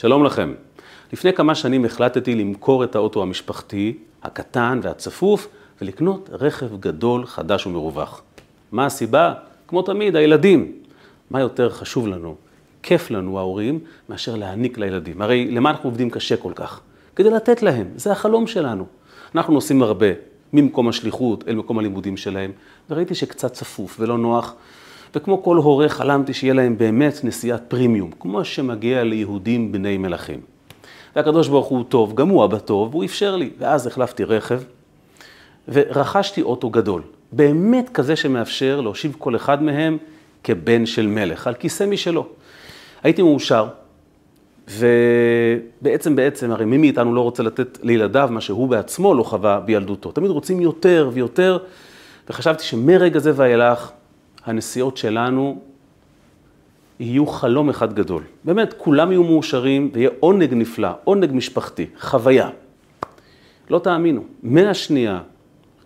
שלום לכם. לפני כמה שנים החלטתי למכור את האוטו המשפחתי, הקטן והצפוף, ולקנות רכב גדול, חדש ומרווח. מה הסיבה? כמו תמיד, הילדים. מה יותר חשוב לנו, כיף לנו ההורים, מאשר להעניק לילדים. הרי למה אנחנו עובדים קשה כל כך? כדי לתת להם, זה החלום שלנו. אנחנו נוסעים הרבה ממקום השליחות אל מקום הלימודים שלהם, וראיתי שקצת צפוף ולא נוח, וכמו כל הורה חלמתי שיהיה להם באמת נסיעת פרימיום, כמו שמגיע ליהודים בני מלכים. והקדוש ברוך הוא טוב, גם הוא אבא טוב, והוא אפשר לי. ואז החלפתי רכב, ורכשתי אוטו גדול. באמת כזה שמאפשר להושיב כל אחד מהם כבן של מלך, על כיסא משלו. הייתי מאושר, ובעצם, בעצם, הרי מי מאיתנו לא רוצה לתת לילדיו מה שהוא בעצמו לא חווה בילדותו. תמיד רוצים יותר ויותר, וחשבתי שמרגע זה ואילך, הנסיעות שלנו יהיו חלום אחד גדול. באמת, כולם יהיו מאושרים ויהיה עונג נפלא, עונג משפחתי, חוויה. לא תאמינו, מהשנייה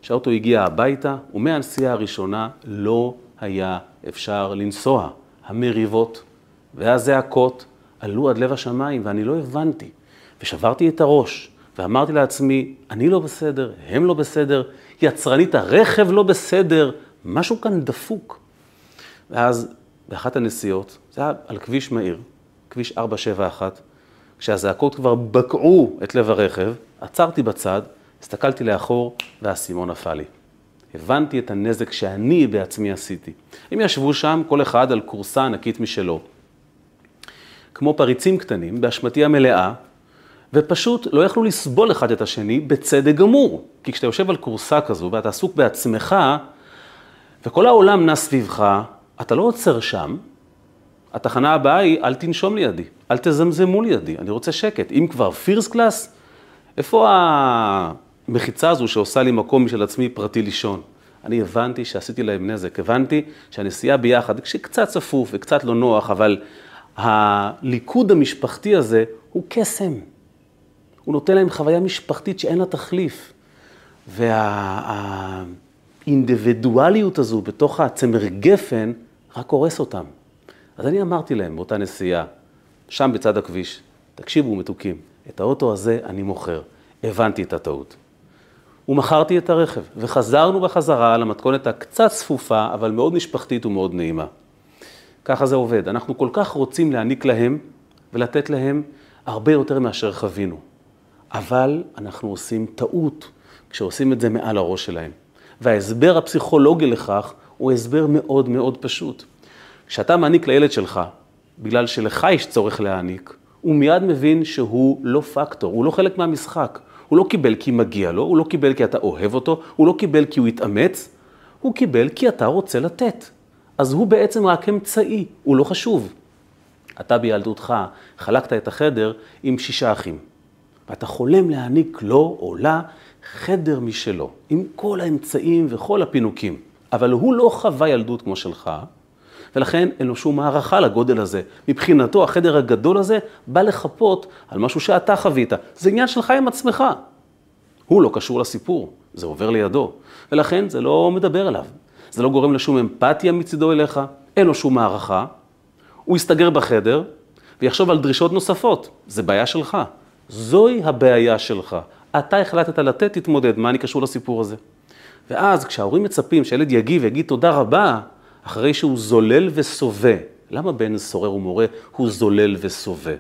שהאוטו הגיע הביתה, ומהנסיעה הראשונה לא היה אפשר לנסוע. המריבות והזעקות עלו עד לב השמיים, ואני לא הבנתי. ושברתי את הראש, ואמרתי לעצמי, אני לא בסדר, הם לא בסדר, יצרנית הרכב לא בסדר, משהו כאן דפוק. ואז באחת הנסיעות, זה היה על כביש מהיר, כביש 471, כשהזעקות כבר בקעו את לב הרכב, עצרתי בצד, הסתכלתי לאחור והאסימון נפל לי. הבנתי את הנזק שאני בעצמי עשיתי. הם ישבו שם, כל אחד על כורסה ענקית משלו, כמו פריצים קטנים, באשמתי המלאה, ופשוט לא יכלו לסבול אחד את השני בצדק גמור. כי כשאתה יושב על כורסה כזו ואתה עסוק בעצמך, וכל העולם נע סביבך, אתה לא עוצר שם, התחנה הבאה היא, אל תנשום לידי, אל תזמזמו לידי, אני רוצה שקט. אם כבר פירסט קלאס, איפה המחיצה הזו שעושה לי מקום משל עצמי פרטי לישון? אני הבנתי שעשיתי להם נזק, הבנתי שהנסיעה ביחד, כשקצת צפוף וקצת לא נוח, אבל הליכוד המשפחתי הזה הוא קסם. הוא נותן להם חוויה משפחתית שאין לה תחליף. והאינדיבידואליות הזו בתוך הצמר גפן רק הורס אותם. אז אני אמרתי להם באותה נסיעה, שם בצד הכביש, תקשיבו מתוקים, את האוטו הזה אני מוכר. הבנתי את הטעות. ומכרתי את הרכב, וחזרנו בחזרה למתכונת הקצת צפופה, אבל מאוד משפחתית ומאוד נעימה. ככה זה עובד. אנחנו כל כך רוצים להעניק להם ולתת להם הרבה יותר מאשר חווינו. אבל אנחנו עושים טעות כשעושים את זה מעל הראש שלהם. וההסבר הפסיכולוגי לכך הוא הסבר מאוד מאוד פשוט. כשאתה מעניק לילד שלך, בגלל שלך יש צורך להעניק, הוא מיד מבין שהוא לא פקטור, הוא לא חלק מהמשחק. הוא לא קיבל כי מגיע לו, הוא לא קיבל כי אתה אוהב אותו, הוא לא קיבל כי הוא התאמץ, הוא קיבל כי אתה רוצה לתת. אז הוא בעצם רק אמצעי, הוא לא חשוב. אתה בילדותך חלקת את החדר עם שישה אחים, ואתה חולם להעניק לו או לה חדר משלו, עם כל האמצעים וכל הפינוקים. אבל הוא לא חווה ילדות כמו שלך, ולכן אין לו שום הערכה לגודל הזה. מבחינתו, החדר הגדול הזה בא לחפות על משהו שאתה חווית. זה עניין שלך עם עצמך. הוא לא קשור לסיפור, זה עובר לידו, ולכן זה לא מדבר אליו. זה לא גורם לשום אמפתיה מצידו אליך, אין לו שום הערכה. הוא יסתגר בחדר ויחשוב על דרישות נוספות, זה בעיה שלך. זוהי הבעיה שלך. אתה החלטת לתת, תתמודד, מה אני קשור לסיפור הזה? ואז כשההורים מצפים שילד יגיב ויגיד תודה רבה, אחרי שהוא זולל וסובה. למה בן סורר ומורה הוא זולל וסובה?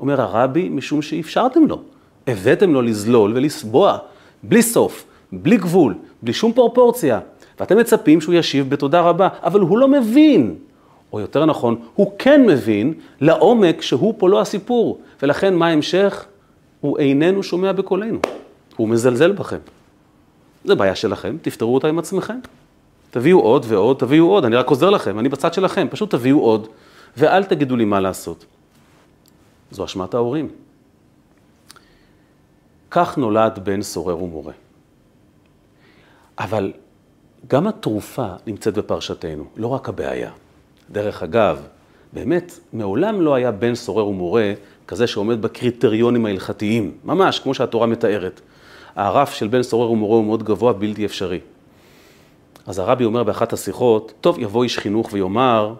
אומר הרבי, משום שאפשרתם לו. הבאתם לו לזלול ולסבוע, בלי סוף, בלי גבול, בלי שום פרופורציה. ואתם מצפים שהוא ישיב בתודה רבה, אבל הוא לא מבין. או יותר נכון, הוא כן מבין לעומק שהוא פה לא הסיפור. ולכן מה ההמשך? הוא איננו שומע בקולנו. הוא מזלזל בכם. זה בעיה שלכם, תפתרו אותה עם עצמכם. תביאו עוד ועוד, תביאו עוד, אני רק עוזר לכם, אני בצד שלכם, פשוט תביאו עוד, ואל תגידו לי מה לעשות. זו אשמת ההורים. כך נולד בן סורר ומורה. אבל גם התרופה נמצאת בפרשתנו, לא רק הבעיה. דרך אגב, באמת, מעולם לא היה בן סורר ומורה כזה שעומד בקריטריונים ההלכתיים, ממש כמו שהתורה מתארת. הרף של בן סורר ומורה הוא מאוד גבוה, בלתי אפשרי. אז הרבי אומר באחת השיחות, טוב, יבוא איש חינוך ויאמר,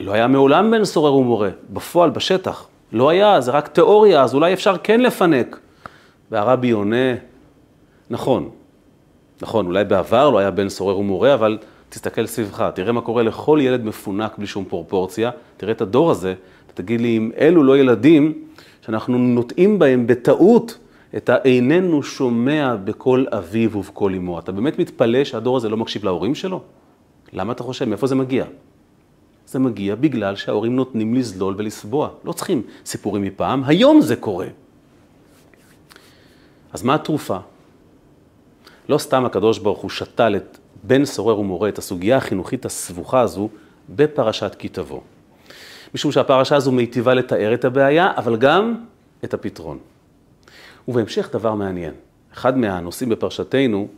לא היה מעולם בן סורר ומורה, בפועל, בשטח. לא היה, זה רק תיאוריה, אז אולי אפשר כן לפנק. והרבי עונה, נכון, נכון, אולי בעבר לא היה בן סורר ומורה, אבל תסתכל סביבך, תראה מה קורה לכל ילד מפונק בלי שום פרופורציה, תראה את הדור הזה, ותגיד לי אם אלו לא ילדים שאנחנו נוטעים בהם בטעות את האיננו שומע בקול אביו ובקול אמו. אתה באמת מתפלא שהדור הזה לא מקשיב להורים שלו? למה אתה חושב? מאיפה זה מגיע? זה מגיע בגלל שההורים נותנים לזלול ולסבוע. לא צריכים סיפורים מפעם, היום זה קורה. אז מה התרופה? לא סתם הקדוש ברוך הוא שתל את בן סורר ומורה, את הסוגיה החינוכית הסבוכה הזו, בפרשת כי תבוא. משום שהפרשה הזו מיטיבה לתאר את הבעיה, אבל גם את הפתרון. ובהמשך דבר מעניין. אחד מהנושאים בפרשתנו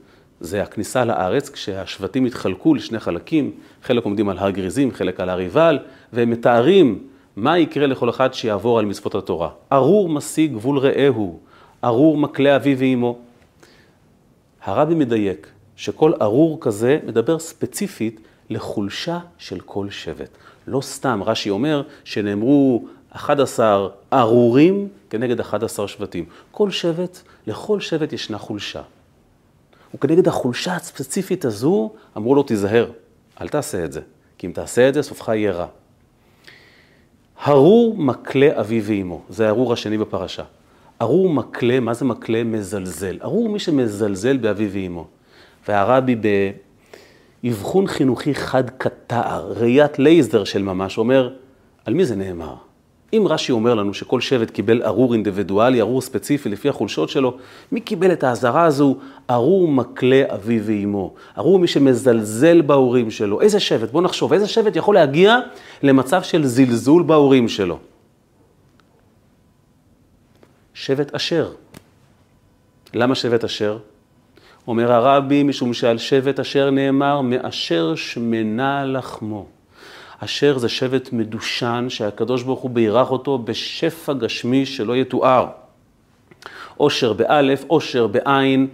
זה הכניסה לארץ, כשהשבטים התחלקו לשני חלקים, חלק עומדים על הר גריזים, חלק על הר עיבל, והם מתארים מה יקרה לכל אחד שיעבור על מצוות התורה. ארור משיג גבול רעהו, ארור מקלה אביו ואמו. הרבי מדייק שכל ארור כזה מדבר ספציפית לחולשה של כל שבט. לא סתם, רש"י אומר שנאמרו 11 ארורים כנגד 11 שבטים. כל שבט, לכל שבט ישנה חולשה. וכנגד החולשה הספציפית הזו, אמרו לו, תיזהר, אל תעשה את זה, כי אם תעשה את זה, סופך יהיה רע. ארור מקלה אבי ואמו, זה הארור השני בפרשה. ארור מקלה, מה זה מקלה? מזלזל. ארור מי שמזלזל באבי ואמו. והרבי באבחון חינוכי חד קטער, ראיית לייזר של ממש, אומר, על מי זה נאמר? אם רש"י אומר לנו שכל שבט קיבל ארור אינדיבידואלי, ארור ספציפי לפי החולשות שלו, מי קיבל את האזהרה הזו? ארור מקלה אביו ואימו. ארור מי שמזלזל בהורים שלו. איזה שבט? בואו נחשוב, איזה שבט יכול להגיע למצב של זלזול בהורים שלו? שבט אשר. למה שבט אשר? אומר הרבי, משום שעל שבט אשר נאמר, מאשר שמנה לחמו. אשר זה שבט מדושן שהקדוש ברוך הוא בירך אותו בשפע גשמי שלא יתואר. עושר באלף, עושר בעין,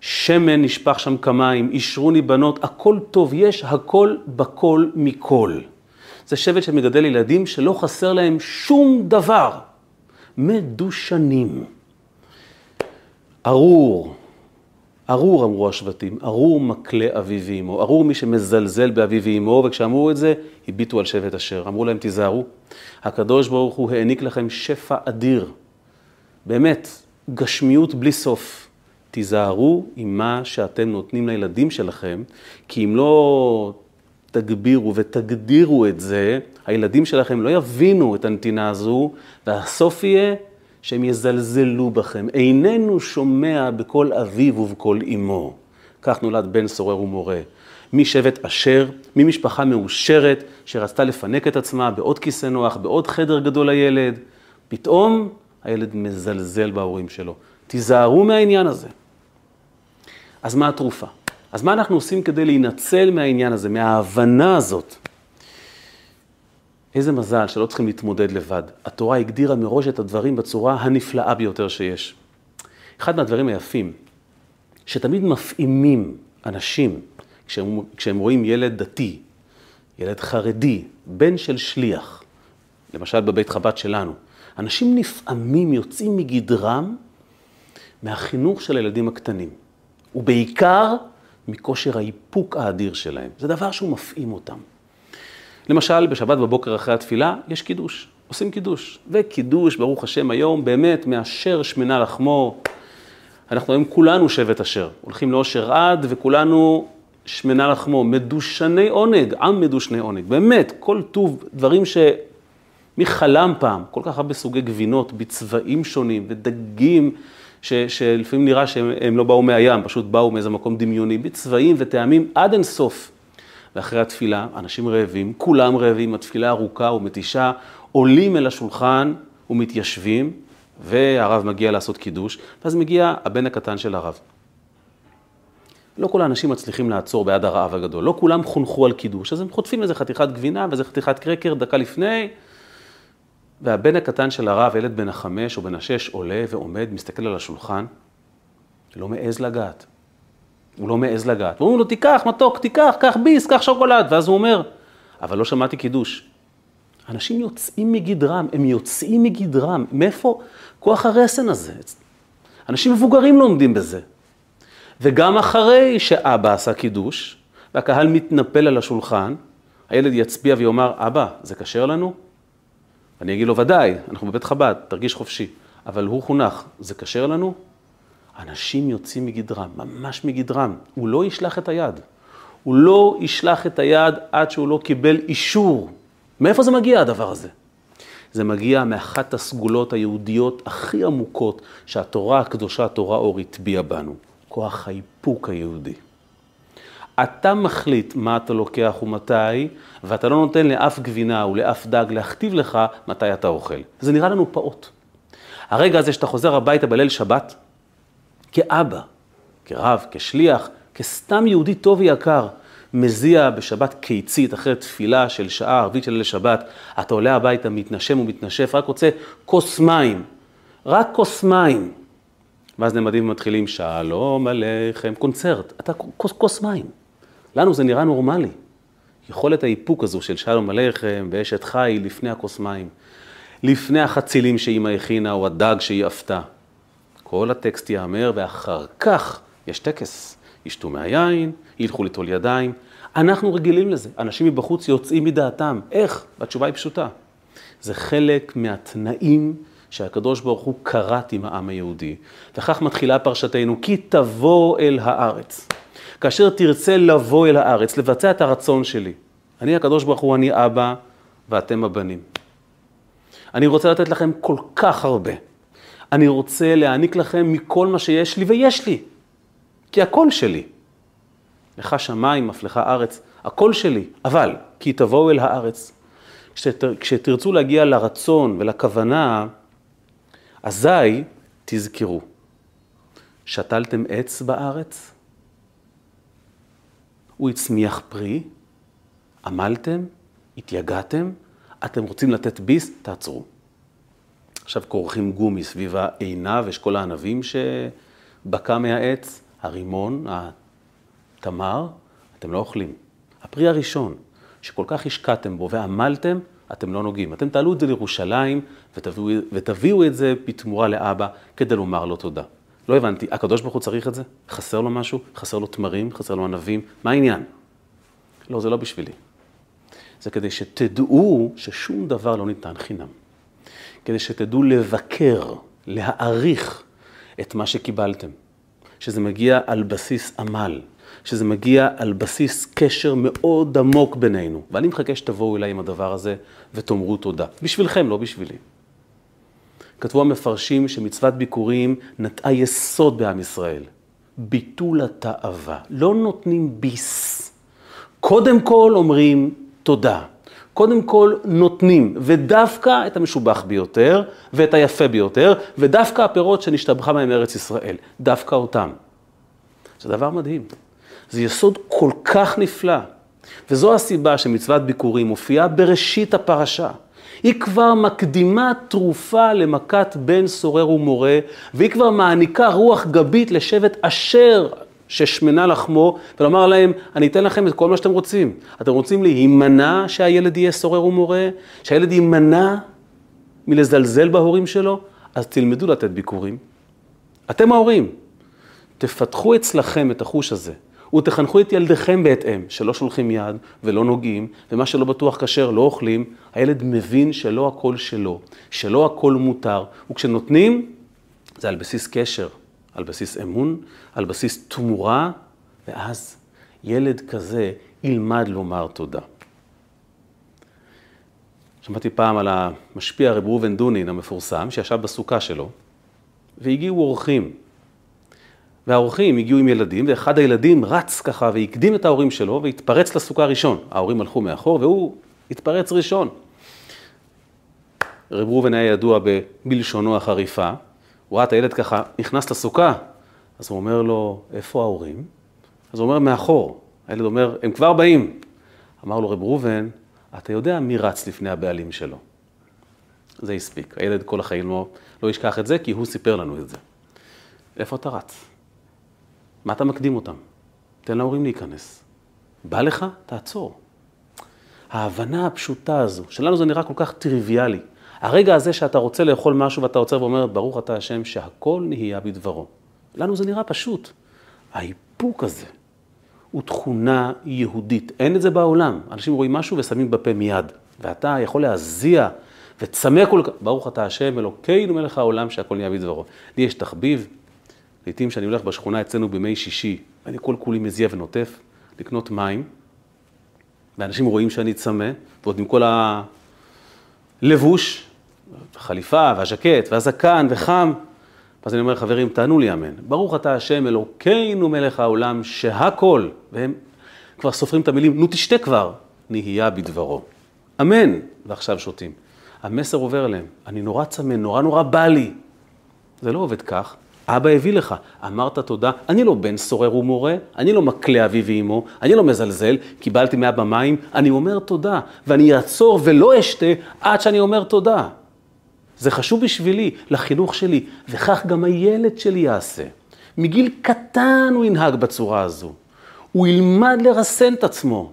שמן נשפך שם כמים, אישרוני בנות, הכל טוב יש, הכל בכל מכל. זה שבט שמגדל ילדים שלא חסר להם שום דבר. מדושנים. ארור, ארור אמרו השבטים, ארור מקלה אבי ואמו, ארור מי שמזלזל באבי ואמו, וכשאמרו את זה, הביטו על שבט אשר. אמרו להם, תיזהרו, הקדוש ברוך הוא העניק לכם שפע אדיר. באמת, גשמיות בלי סוף. תיזהרו עם מה שאתם נותנים לילדים שלכם, כי אם לא תגבירו ותגדירו את זה, הילדים שלכם לא יבינו את הנתינה הזו, והסוף יהיה שהם יזלזלו בכם. איננו שומע בקול אביו ובקול אמו. כך נולד בן סורר ומורה. משבט אשר, ממשפחה מאושרת שרצתה לפנק את עצמה בעוד כיסא נוח, בעוד חדר גדול לילד, פתאום הילד מזלזל בהורים שלו. תיזהרו מהעניין הזה. אז מה התרופה? אז מה אנחנו עושים כדי להינצל מהעניין הזה, מההבנה הזאת? איזה מזל שלא צריכים להתמודד לבד. התורה הגדירה מראש את הדברים בצורה הנפלאה ביותר שיש. אחד מהדברים היפים, שתמיד מפעימים אנשים כשהם, כשהם רואים ילד דתי, ילד חרדי, בן של שליח, למשל בבית חב"ד שלנו, אנשים נפעמים, יוצאים מגדרם מהחינוך של הילדים הקטנים, ובעיקר מכושר האיפוק האדיר שלהם. זה דבר שהוא מפעים אותם. למשל, בשבת בבוקר אחרי התפילה יש קידוש, עושים קידוש. וקידוש, ברוך השם, היום באמת מאשר שמנה לחמו. אנחנו היום כולנו שבט אשר, הולכים לאושר עד וכולנו שמנה לחמו, מדושני עונג, עם מדושני עונג. באמת, כל טוב, דברים ש... מי חלם פעם? כל כך הרבה סוגי גבינות בצבעים שונים ודגים ש, שלפעמים נראה שהם לא באו מהים, פשוט באו מאיזה מקום דמיוני, בצבעים וטעמים עד אין סוף. ואחרי התפילה, אנשים רעבים, כולם רעבים, התפילה ארוכה ומתישה, עולים אל השולחן ומתיישבים, והרב מגיע לעשות קידוש, ואז מגיע הבן הקטן של הרב. לא כל האנשים מצליחים לעצור בעד הרעב הגדול, לא כולם חונכו על קידוש, אז הם חוטפים איזה חתיכת גבינה ואיזה חתיכת קרקר דקה לפני, והבן הקטן של הרב, ילד בן החמש או בן השש, עולה ועומד, מסתכל על השולחן, לא מעז לגעת. הוא לא מעז לגעת. ואומרים לו, תיקח מתוק, תיקח, קח ביס, קח שוקולד. ואז הוא אומר, אבל לא שמעתי קידוש. אנשים יוצאים מגדרם, הם יוצאים מגדרם. מאיפה כוח הרסן הזה? אנשים מבוגרים לומדים בזה. וגם אחרי שאבא עשה קידוש, והקהל מתנפל על השולחן, הילד יצביע ויאמר, אבא, זה כשר לנו? אני אגיד לו, ודאי, אנחנו בבית חב"ד, תרגיש חופשי. אבל הוא חונך, זה כשר לנו? אנשים יוצאים מגדרם, ממש מגדרם. הוא לא ישלח את היד. הוא לא ישלח את היד עד שהוא לא קיבל אישור. מאיפה זה מגיע הדבר הזה? זה מגיע מאחת הסגולות היהודיות הכי עמוקות שהתורה הקדושה, התורה אור, הטביעה בנו. כוח האיפוק היהודי. אתה מחליט מה אתה לוקח ומתי, ואתה לא נותן לאף גבינה ולאף דג להכתיב לך מתי אתה אוכל. זה נראה לנו פעוט. הרגע הזה שאתה חוזר הביתה בליל שבת, כאבא, כרב, כשליח, כסתם יהודי טוב ויקר, מזיע בשבת קיצית אחרי תפילה של שעה ערבית של ליל שבת, אתה עולה הביתה, מתנשם ומתנשף, רק רוצה כוס מים, רק כוס מים. ואז נעמדים ומתחילים, שלום עליכם, קונצרט, אתה כוס, כוס מים. לנו זה נראה נורמלי. יכולת האיפוק הזו של שלום עליכם ואשת חי לפני הכוס מים, לפני החצילים שאימא הכינה או הדג שהיא עפתה. כל הטקסט ייאמר ואחר כך יש טקס. ישתו מהיין, ילכו ליטול ידיים. אנחנו רגילים לזה. אנשים מבחוץ יוצאים מדעתם. איך? התשובה היא פשוטה. זה חלק מהתנאים שהקדוש ברוך הוא כרת עם העם היהודי. וכך מתחילה פרשתנו, כי תבוא אל הארץ. כאשר תרצה לבוא אל הארץ, לבצע את הרצון שלי. אני הקדוש ברוך הוא, אני אבא ואתם הבנים. אני רוצה לתת לכם כל כך הרבה. אני רוצה להעניק לכם מכל מה שיש לי, ויש לי. כי הכל שלי. לך שמיים, אף לך ארץ, הכל שלי. אבל, כי תבואו אל הארץ. כשת, כשתרצו להגיע לרצון ולכוונה, אזי תזכרו. שתלתם עץ בארץ? הוא הצמיח פרי? עמלתם? התייגעתם? אתם רוצים לתת ביס? תעצרו. עכשיו כורכים גומי סביב העיניו, יש כל הענבים שבקע מהעץ, הרימון, התמר, אתם לא אוכלים. הפרי הראשון, שכל כך השקעתם בו ועמלתם, אתם לא נוגעים. אתם תעלו את זה לירושלים ותביאו, ותביאו את זה בתמורה לאבא כדי לומר לו תודה. לא הבנתי, הקדוש ברוך הוא צריך את זה? חסר לו משהו? חסר לו תמרים? חסר לו ענבים? מה העניין? לא, זה לא בשבילי. זה כדי שתדעו ששום דבר לא ניתן חינם. כדי שתדעו לבקר, להעריך את מה שקיבלתם. שזה מגיע על בסיס עמל, שזה מגיע על בסיס קשר מאוד עמוק בינינו. ואני מחכה שתבואו אליי עם הדבר הזה ותאמרו תודה. בשבילכם, לא בשבילי. כתבו המפרשים שמצוות ביקורים נטעה יסוד בעם ישראל. ביטול התאווה. לא נותנים ביס. קודם כל אומרים תודה. קודם כל נותנים, ודווקא את המשובח ביותר, ואת היפה ביותר, ודווקא הפירות שנשתבחה בהם ארץ ישראל, דווקא אותם. זה דבר מדהים. זה יסוד כל כך נפלא, וזו הסיבה שמצוות ביקורים מופיעה בראשית הפרשה. היא כבר מקדימה תרופה למכת בן סורר ומורה, והיא כבר מעניקה רוח גבית לשבט אשר ששמנה לחמו, ולומר להם, אני אתן לכם את כל מה שאתם רוצים. אתם רוצים להימנע שהילד יהיה סורר ומורה? שהילד יימנע מלזלזל בהורים שלו? אז תלמדו לתת ביקורים. אתם ההורים, תפתחו אצלכם את החוש הזה, ותחנכו את ילדיכם בהתאם, שלא שולחים יד ולא נוגעים, ומה שלא בטוח כשר לא אוכלים. הילד מבין שלא הכל שלו, שלא הכל מותר, וכשנותנים, זה על בסיס קשר. על בסיס אמון, על בסיס תמורה, ואז ילד כזה ילמד לומר תודה. שמעתי פעם על המשפיע רב ראובן דונין המפורסם, שישב בסוכה שלו, והגיעו אורחים. והאורחים הגיעו עם ילדים, ואחד הילדים רץ ככה והקדים את ההורים שלו והתפרץ לסוכה ראשון. ההורים הלכו מאחור והוא התפרץ ראשון. רב ראובן היה ידוע בלשונו החריפה, הוא ראה את הילד ככה נכנס לסוכה, אז הוא אומר לו, איפה ההורים? אז הוא אומר, מאחור. הילד אומר, הם כבר באים. אמר לו רב ראובן, אתה יודע מי רץ לפני הבעלים שלו. זה הספיק. הילד כל החיים לא, לא ישכח את זה, כי הוא סיפר לנו את זה. איפה אתה רץ? מה אתה מקדים אותם? תן להורים להיכנס. בא לך? תעצור. ההבנה הפשוטה הזו, שלנו זה נראה כל כך טריוויאלי. הרגע הזה שאתה רוצה לאכול משהו ואתה עוצר ואומר, ברוך אתה השם שהכל נהיה בדברו. לנו זה נראה פשוט. האיפוק הזה הוא תכונה יהודית, אין את זה בעולם. אנשים רואים משהו ושמים בפה מיד, ואתה יכול להזיע וצמא כל כך, ברוך אתה השם אלוקינו מלך העולם שהכל נהיה בדברו. לי יש תחביב, לעתים כשאני הולך בשכונה אצלנו בימי שישי, אני כל כולי מזיע ונוטף, לקנות מים, ואנשים רואים שאני צמא, ועוד עם כל הלבוש, החליפה והז'קט והזקן וחם, אז אני אומר, חברים, תענו לי אמן. ברוך אתה השם אלוקינו מלך העולם שהכל, והם כבר סופרים את המילים, נו תשתה כבר, נהיה בדברו. אמן. ועכשיו שותים. המסר עובר אליהם, אני נורא צמא, נורא נורא בא לי. זה לא עובד כך. אבא הביא לך, אמרת תודה, אני לא בן סורר ומורה, אני לא מקלה אבי ואמו, אני לא מזלזל, קיבלתי מאבא מים, אני אומר תודה, ואני אעצור ולא אשתה עד שאני אומר תודה. זה חשוב בשבילי, לחינוך שלי, וכך גם הילד שלי יעשה. מגיל קטן הוא ינהג בצורה הזו. הוא ילמד לרסן את עצמו.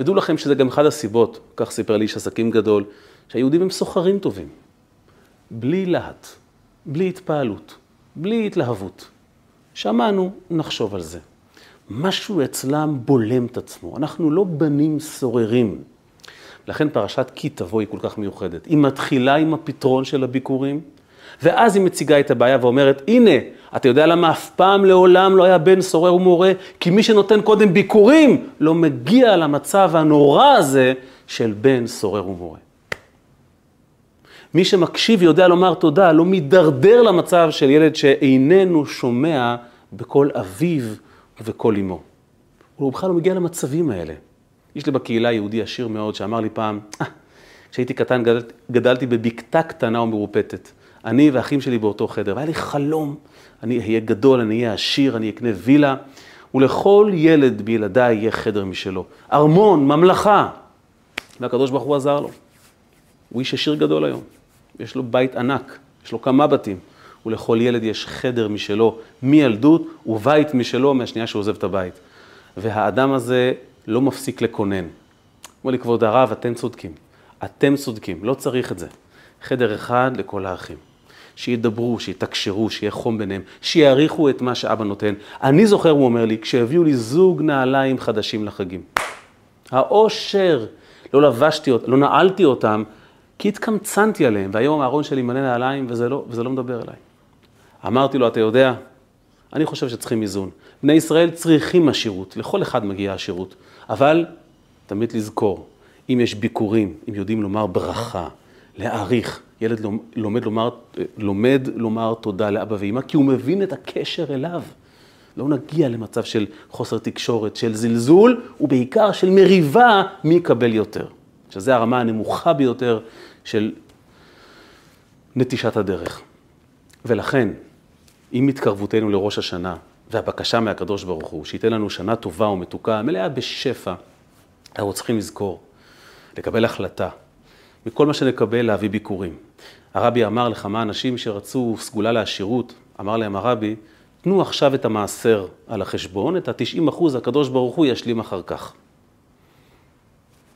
ודעו לכם שזה גם אחת הסיבות, כך סיפר לי איש עסקים גדול, שהיהודים הם סוחרים טובים. בלי להט, בלי התפעלות, בלי התלהבות. שמענו, נחשוב על זה. משהו אצלם בולם את עצמו. אנחנו לא בנים סוררים. לכן פרשת כי תבוא היא כל כך מיוחדת. היא מתחילה עם הפתרון של הביקורים, ואז היא מציגה את הבעיה ואומרת, הנה, אתה יודע למה אף פעם לעולם לא היה בן סורר ומורה? כי מי שנותן קודם ביקורים לא מגיע למצב הנורא הזה של בן סורר ומורה. מי שמקשיב יודע לומר תודה, לא מידרדר למצב של ילד שאיננו שומע בקול אביו ובקול אמו. הוא בכלל לא מגיע למצבים האלה. יש לי בקהילה יהודי עשיר מאוד שאמר לי פעם, אה, כשהייתי קטן גדל, גדלתי בבקתה קטנה ומרופטת. אני ואחים שלי באותו חדר, והיה לי חלום, אני אהיה גדול, אני אהיה עשיר, אני אקנה וילה, ולכל ילד בילדיי יהיה חדר משלו. ארמון, ממלכה. והקדוש ברוך הוא עזר לו. הוא איש עשיר גדול היום. יש לו בית ענק, יש לו כמה בתים. ולכל ילד יש חדר משלו מילדות ובית משלו מהשנייה שהוא עוזב את הבית. והאדם הזה לא מפסיק לקונן. אומר לי, כבוד הרב, אתם צודקים. אתם צודקים, לא צריך את זה. חדר אחד לכל האחים. שידברו, שיתקשרו, שיהיה חום ביניהם, שיעריכו את מה שאבא נותן. אני זוכר, הוא אומר לי, כשהביאו לי זוג נעליים חדשים לחגים. האושר, לא לבשתי אותם, לא נעלתי אותם, כי התקמצנתי עליהם, והיום הארון שלי מלא נעליים וזה לא, וזה לא מדבר אליי. אמרתי לו, אתה יודע, אני חושב שצריכים איזון. בני ישראל צריכים עשירות, לכל אחד מגיע עשירות, אבל תמיד לזכור, אם יש ביקורים, אם יודעים לומר ברכה, להעריך, ילד לומד לומר, לומד לומר תודה לאבא ואמא, כי הוא מבין את הקשר אליו. לא נגיע למצב של חוסר תקשורת, של זלזול, ובעיקר של מריבה מי יקבל יותר. שזה הרמה הנמוכה ביותר של נטישת הדרך. ולכן, עם התקרבותנו לראש השנה, והבקשה מהקדוש ברוך הוא, שייתן לנו שנה טובה ומתוקה, מלאה בשפע, אנחנו צריכים לזכור, לקבל החלטה, מכל מה שנקבל להביא ביקורים. הרבי אמר לכמה אנשים שרצו סגולה לעשירות, אמר להם הרבי, תנו עכשיו את המעשר על החשבון, את ה-90 אחוז הקדוש ברוך הוא ישלים אחר כך.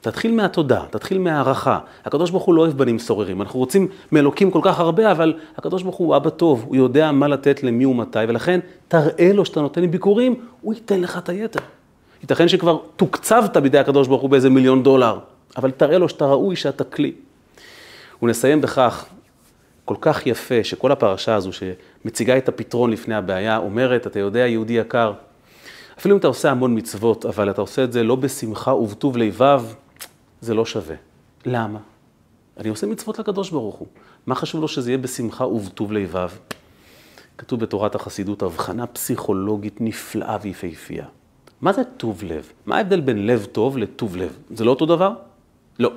תתחיל מהתודה, תתחיל מהערכה. הקדוש ברוך הוא לא אוהב בנים סוררים. אנחנו רוצים מאלוקים כל כך הרבה, אבל הקדוש ברוך הוא אבא טוב, הוא יודע מה לתת למי ומתי, ולכן תראה לו שאתה נותן לי ביקורים, הוא ייתן לך את היתר. ייתכן שכבר תוקצבת בידי הקדוש ברוך הוא באיזה מיליון דולר, אבל תראה לו שאתה ראוי שאתה כלי. ונסיים בכך, כל כך יפה, שכל הפרשה הזו שמציגה את הפתרון לפני הבעיה, אומרת, אתה יודע, יהודי יקר, אפילו אם אתה עושה המון מצוות, אבל אתה עושה את זה לא בשמחה ובטוב לבב, זה לא שווה. למה? אני עושה מצוות לקדוש ברוך הוא. מה חשוב לו שזה יהיה בשמחה ובטוב לבב? כתוב בתורת החסידות, הבחנה פסיכולוגית נפלאה ויפהפייה. מה זה טוב לב? מה ההבדל בין לב טוב לטוב לב? זה לא אותו דבר? לא.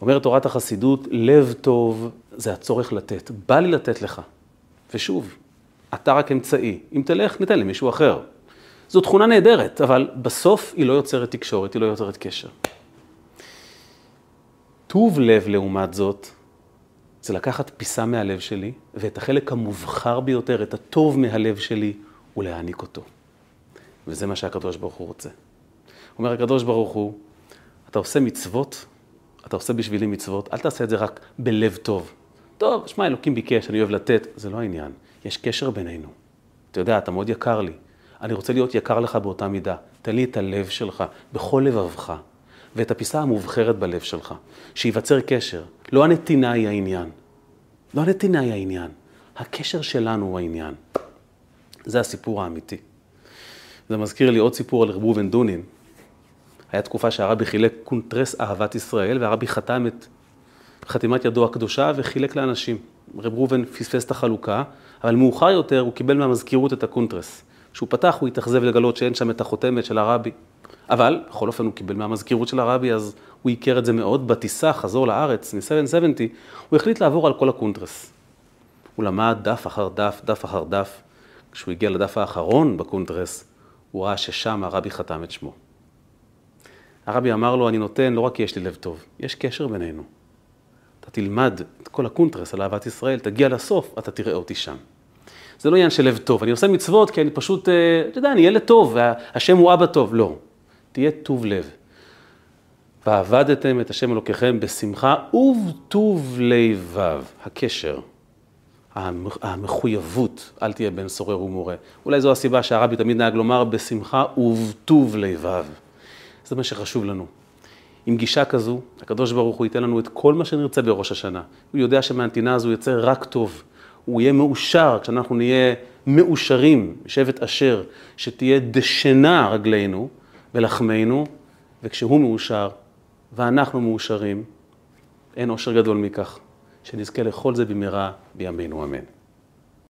אומרת תורת החסידות, לב טוב זה הצורך לתת. בא לי לתת לך. ושוב, אתה רק אמצעי. אם תלך, ניתן למישהו אחר. זו תכונה נהדרת, אבל בסוף היא לא יוצרת תקשורת, היא לא יוצרת קשר. טוב לב, לעומת זאת, זה לקחת פיסה מהלב שלי, ואת החלק המובחר ביותר, את הטוב מהלב שלי, ולהעניק אותו. וזה מה שהקדוש ברוך הוא רוצה. אומר הקדוש ברוך הוא, אתה עושה מצוות, אתה עושה בשבילי מצוות, אל תעשה את זה רק בלב טוב. טוב, שמע, אלוקים ביקש, אני אוהב לתת, זה לא העניין. יש קשר בינינו. אתה יודע, אתה מאוד יקר לי. אני רוצה להיות יקר לך באותה מידה. תן לי את הלב שלך, בכל לבבך, ואת הפיסה המובחרת בלב שלך, שייווצר קשר. לא הנתינה היא העניין. לא הנתינה היא העניין. הקשר שלנו הוא העניין. זה הסיפור האמיתי. זה מזכיר לי עוד סיפור על רב ראובן דונין. היה תקופה שהרבי חילק קונטרס אהבת ישראל, והרבי חתם את חתימת ידו הקדושה וחילק לאנשים. רב ראובן פספס את החלוקה, אבל מאוחר יותר הוא קיבל מהמזכירות את הקונטרס. כשהוא פתח הוא התאכזב לגלות שאין שם את החותמת של הרבי. אבל בכל אופן הוא קיבל מהמזכירות של הרבי, אז הוא הכיר את זה מאוד. בטיסה, חזור לארץ, מ-770, הוא החליט לעבור על כל הקונטרס. הוא למד דף אחר דף, דף אחר דף. כשהוא הגיע לדף האחרון בקונטרס, הוא ראה ששם הרבי חתם את שמו. הרבי אמר לו, אני נותן לא רק כי יש לי לב טוב, יש קשר בינינו. אתה תלמד את כל הקונטרס על אהבת ישראל, תגיע לסוף, אתה תראה אותי שם. זה לא עניין של לב טוב, אני עושה מצוות כי אני פשוט, אה, אתה יודע, אני ילד טוב, והשם הוא אבא טוב. לא, תהיה טוב לב. ועבדתם את השם אלוקיכם בשמחה ובטוב לבב, הקשר, המחויבות, אל תהיה בן סורר ומורה. אולי זו הסיבה שהרבי תמיד נהג לומר בשמחה ובטוב לבב. זה מה שחשוב לנו. עם גישה כזו, הקדוש ברוך הוא ייתן לנו את כל מה שנרצה בראש השנה. הוא יודע שמהנתינה הזו יצא רק טוב. הוא יהיה מאושר כשאנחנו נהיה מאושרים, שבט אשר, שתהיה דשנה רגלינו ולחמנו, וכשהוא מאושר ואנחנו מאושרים, אין אושר גדול מכך, שנזכה לכל זה במהרה בימינו אמן.